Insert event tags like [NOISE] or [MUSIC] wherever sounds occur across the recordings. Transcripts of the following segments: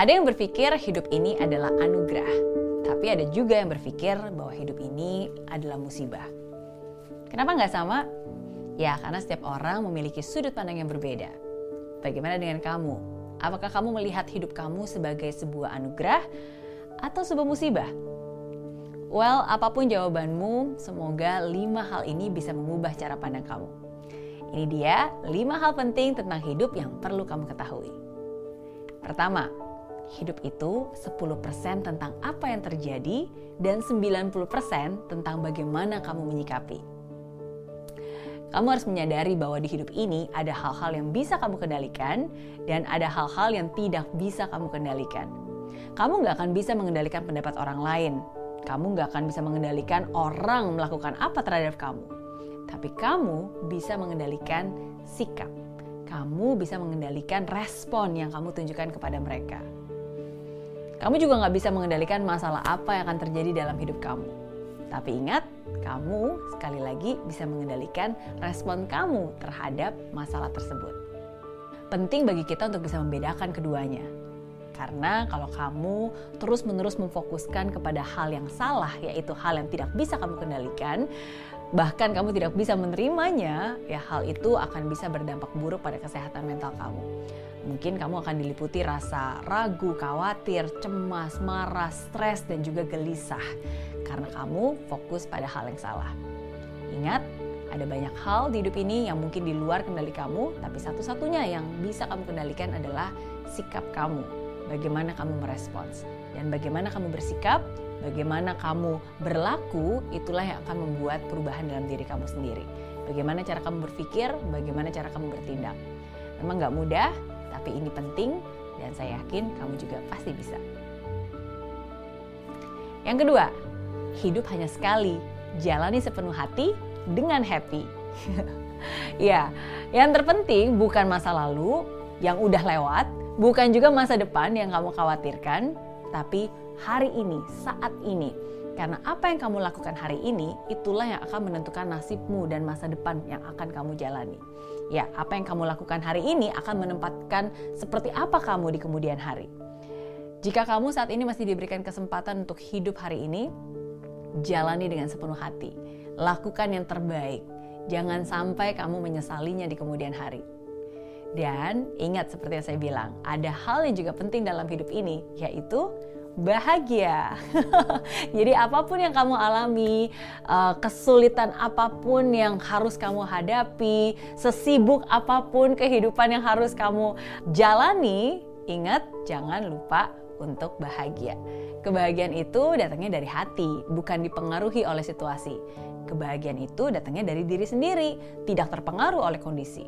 Ada yang berpikir hidup ini adalah anugerah, tapi ada juga yang berpikir bahwa hidup ini adalah musibah. Kenapa nggak sama? Ya, karena setiap orang memiliki sudut pandang yang berbeda. Bagaimana dengan kamu? Apakah kamu melihat hidup kamu sebagai sebuah anugerah atau sebuah musibah? Well, apa pun jawabanmu, semoga lima hal ini bisa mengubah cara pandang kamu. Ini dia lima hal penting tentang hidup yang perlu kamu ketahui. Pertama, hidup itu 10% tentang apa yang terjadi dan 90% tentang bagaimana kamu menyikapi. Kamu harus menyadari bahwa di hidup ini ada hal-hal yang bisa kamu kendalikan dan ada hal-hal yang tidak bisa kamu kendalikan. Kamu nggak akan bisa mengendalikan pendapat orang lain. Kamu nggak akan bisa mengendalikan orang melakukan apa terhadap kamu. Tapi kamu bisa mengendalikan sikap. Kamu bisa mengendalikan respon yang kamu tunjukkan kepada mereka. Kamu juga nggak bisa mengendalikan masalah apa yang akan terjadi dalam hidup kamu. Tapi ingat, kamu sekali lagi bisa mengendalikan respon kamu terhadap masalah tersebut. Penting bagi kita untuk bisa membedakan keduanya. Karena kalau kamu terus-menerus memfokuskan kepada hal yang salah, yaitu hal yang tidak bisa kamu kendalikan, bahkan kamu tidak bisa menerimanya, ya hal itu akan bisa berdampak buruk pada kesehatan mental kamu. Mungkin kamu akan diliputi rasa ragu, khawatir, cemas, marah, stres, dan juga gelisah karena kamu fokus pada hal yang salah. Ingat, ada banyak hal di hidup ini yang mungkin di luar kendali kamu, tapi satu-satunya yang bisa kamu kendalikan adalah sikap kamu. Bagaimana kamu merespons dan bagaimana kamu bersikap, bagaimana kamu berlaku, itulah yang akan membuat perubahan dalam diri kamu sendiri. Bagaimana cara kamu berpikir, bagaimana cara kamu bertindak. Memang nggak mudah, tapi ini penting dan saya yakin kamu juga pasti bisa. Yang kedua, hidup hanya sekali, jalani sepenuh hati dengan happy. [LAUGHS] ya, yang terpenting bukan masa lalu yang udah lewat, bukan juga masa depan yang kamu khawatirkan, tapi hari ini, saat ini. Karena apa yang kamu lakukan hari ini, itulah yang akan menentukan nasibmu dan masa depan yang akan kamu jalani. Ya, apa yang kamu lakukan hari ini akan menempatkan seperti apa kamu di kemudian hari. Jika kamu saat ini masih diberikan kesempatan untuk hidup hari ini, jalani dengan sepenuh hati. Lakukan yang terbaik. Jangan sampai kamu menyesalinya di kemudian hari. Dan ingat seperti yang saya bilang, ada hal yang juga penting dalam hidup ini, yaitu bahagia. [LAUGHS] Jadi apa pun yang kamu alami, eh, kesulitan apa pun yang harus kamu hadapi, sesibuk apa pun kehidupan yang harus kamu jalani, ingat jangan lupa untuk bahagia. Kebahagiaan itu datangnya dari hati, bukan dipengaruhi oleh situasi. Kebahagiaan itu datangnya dari diri sendiri, tidak terpengaruh oleh kondisi.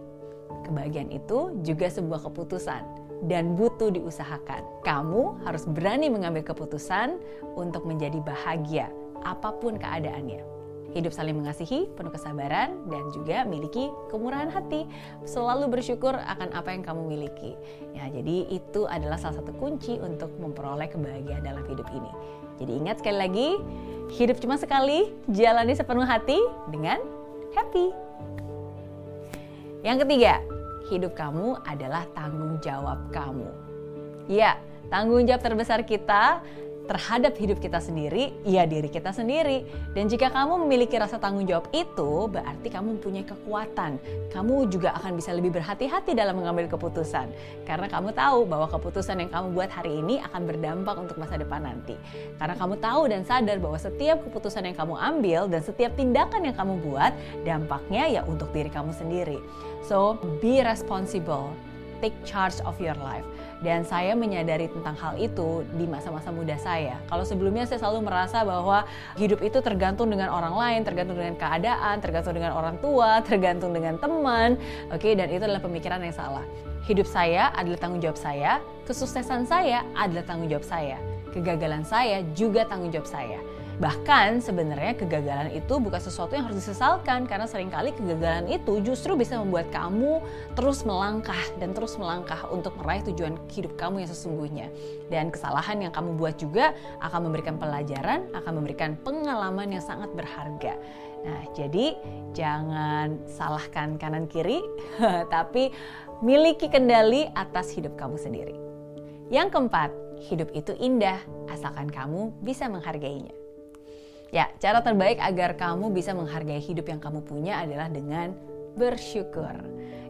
Kebahagiaan itu juga sebuah keputusan dan butuh diusahakan. Kamu harus berani mengambil keputusan untuk menjadi bahagia, apa pun keadaannya hidup saling mengasihi, penuh kesabaran, dan juga miliki kemurahan hati. Selalu bersyukur akan apa yang kamu miliki. Ya, jadi itu adalah salah satu kunci untuk memperoleh kebahagiaan dalam hidup ini. Jadi ingat sekali lagi, hidup cuma sekali, jalani sepenuh hati dengan happy. Yang ketiga, hidup kamu adalah tanggung jawab kamu. Ya, tanggung jawab terbesar kita terhadap hidup kita sendiri, ya diri kita sendiri. Dan jika kamu memiliki rasa tanggung jawab itu, berarti kamu mempunyai kekuatan. Kamu juga akan bisa lebih berhati-hati dalam mengambil keputusan. Karena kamu tahu bahwa keputusan yang kamu buat hari ini akan berdampak untuk masa depan nanti. Karena kamu tahu dan sadar bahwa setiap keputusan yang kamu ambil dan setiap tindakan yang kamu buat, dampaknya ya untuk diri kamu sendiri. So, be responsible. Take charge of your life dan saya menyadari tentang hal itu di masa-masa muda saya. Kalau sebelumnya saya selalu merasa bahwa hidup itu tergantung dengan orang lain, tergantung dengan keadaan, tergantung dengan orang tua, [LAUGHS] tergantung dengan teman. Oke, okay? dan itu adalah pemikiran yang salah. Hidup saya adalah tanggung jawab saya, kesuksesan saya adalah tanggung jawab saya, kegagalan saya juga tanggung jawab saya. Bahkan sebenarnya kegagalan itu bukan sesuatu yang harus disesalkan karena sering kali kegagalan itu justru bisa membuat kamu terus melangkah dan terus melangkah untuk meraih tujuan hidup kamu yang sesungguhnya. Dan kesalahan yang kamu buat juga akan memberikan pelajaran, akan memberikan pengalaman yang sangat berharga. Nah, jadi jangan salahkan kanan kiri, [LAUGHS] tapi miliki kendali atas hidup kamu sendiri. Yang keempat, hidup itu indah asalkan kamu bisa menghargainya. Ya, cara terbaik agar kamu bisa menghargai hidup yang kamu punya adalah dengan bersyukur.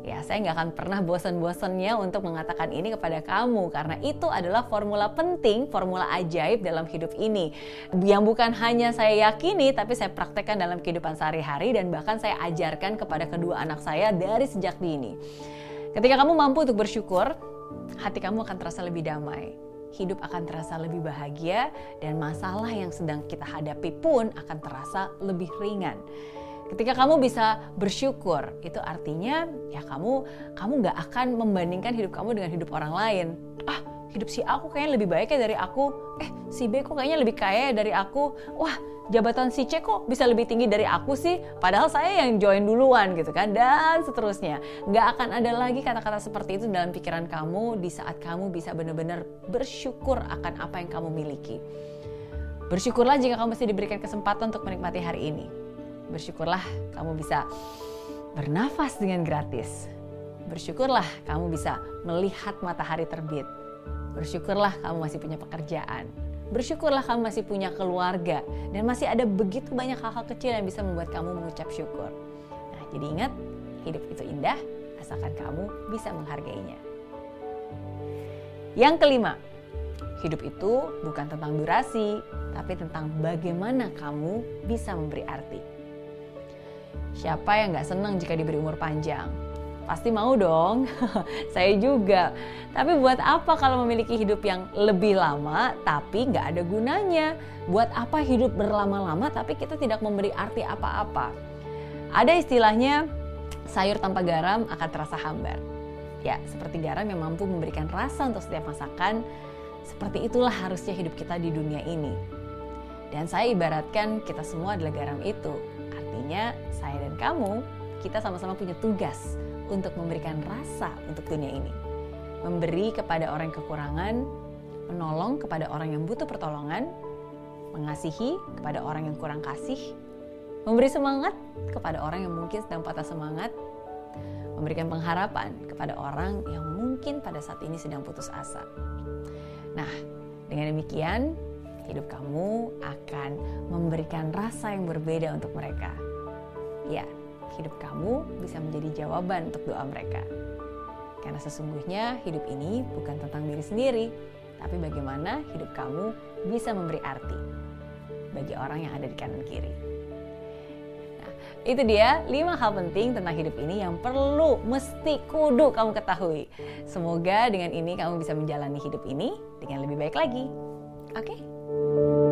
Ya, saya nggak akan pernah bosan-bosannya untuk mengatakan ini kepada kamu karena itu adalah formula penting, formula ajaib dalam hidup ini. Yang bukan hanya saya yakini tapi saya praktekkan dalam kehidupan sehari-hari dan bahkan saya ajarkan kepada kedua anak saya dari sejak dini. Ketika kamu mampu untuk bersyukur, hati kamu akan terasa lebih damai. Hidup akan terasa lebih bahagia dan masalah yang sedang kita hadapi pun akan terasa lebih ringan. Ketika kamu bisa bersyukur, itu artinya ya kamu kamu nggak akan membandingkan hidup kamu dengan hidup orang lain. Ah, hidup si aku kayaknya lebih baik ya dari aku. Eh, si B kok kayaknya lebih kaya ya dari aku. Wah, jabatan si C kok bisa lebih tinggi dari aku sih? Padahal saya yang join duluan gitu kan. Dan seterusnya. Nggak akan ada lagi kata-kata seperti itu dalam pikiran kamu di saat kamu bisa benar-benar bersyukur akan apa yang kamu miliki. Bersyukurlah jika kamu masih diberikan kesempatan untuk menikmati hari ini Bersyukurlah kamu bisa bernafas dengan gratis. Bersyukurlah kamu bisa melihat matahari terbit. Bersyukurlah kamu masih punya pekerjaan. Bersyukurlah kamu masih punya keluarga dan masih ada begitu banyak hal-hal kecil yang bisa membuat kamu mengucap syukur. Nah, jadi ingat, hidup itu indah asalkan kamu bisa menghargainya. Yang kelima, hidup itu bukan tentang durasi, tapi tentang bagaimana kamu bisa memberi arti. Siapa yang nggak senang jika diberi umur panjang? Pasti mau dong, [LAUGHS] saya juga. Tapi buat apa kalau memiliki hidup yang lebih lama tapi nggak ada gunanya? Buat apa hidup berlama-lama tapi kita tidak memberi arti apa-apa? Ada istilahnya sayur tanpa garam akan terasa hambar. Ya, seperti garam yang mampu memberikan rasa untuk setiap masakan, seperti itulah harusnya hidup kita di dunia ini. Dan saya ibaratkan kita semua adalah garam itu. Artinya saya dan kamu, kita sama-sama punya tugas untuk memberikan rasa untuk dunia ini. Memberi kepada orang yang kekurangan, menolong kepada orang yang butuh pertolongan, mengasihi kepada orang yang kurang kasih, memberi semangat kepada orang yang mungkin sedang patah semangat, memberikan pengharapan kepada orang yang mungkin pada saat ini sedang putus asa. Nah, dengan demikian, hidup kamu akan memberikan rasa yang berbeda untuk mereka ya hidup kamu bisa menjadi jawaban untuk doa mereka. Karena sesungguhnya hidup ini bukan tentang diri sendiri, tapi bagaimana hidup kamu bisa memberi arti bagi orang yang ada di kanan kiri. Nah, itu dia 5 hal penting tentang hidup ini yang perlu mesti kudu kamu ketahui. Semoga dengan ini kamu bisa menjalani hidup ini dengan lebih baik lagi. Oke? Okay?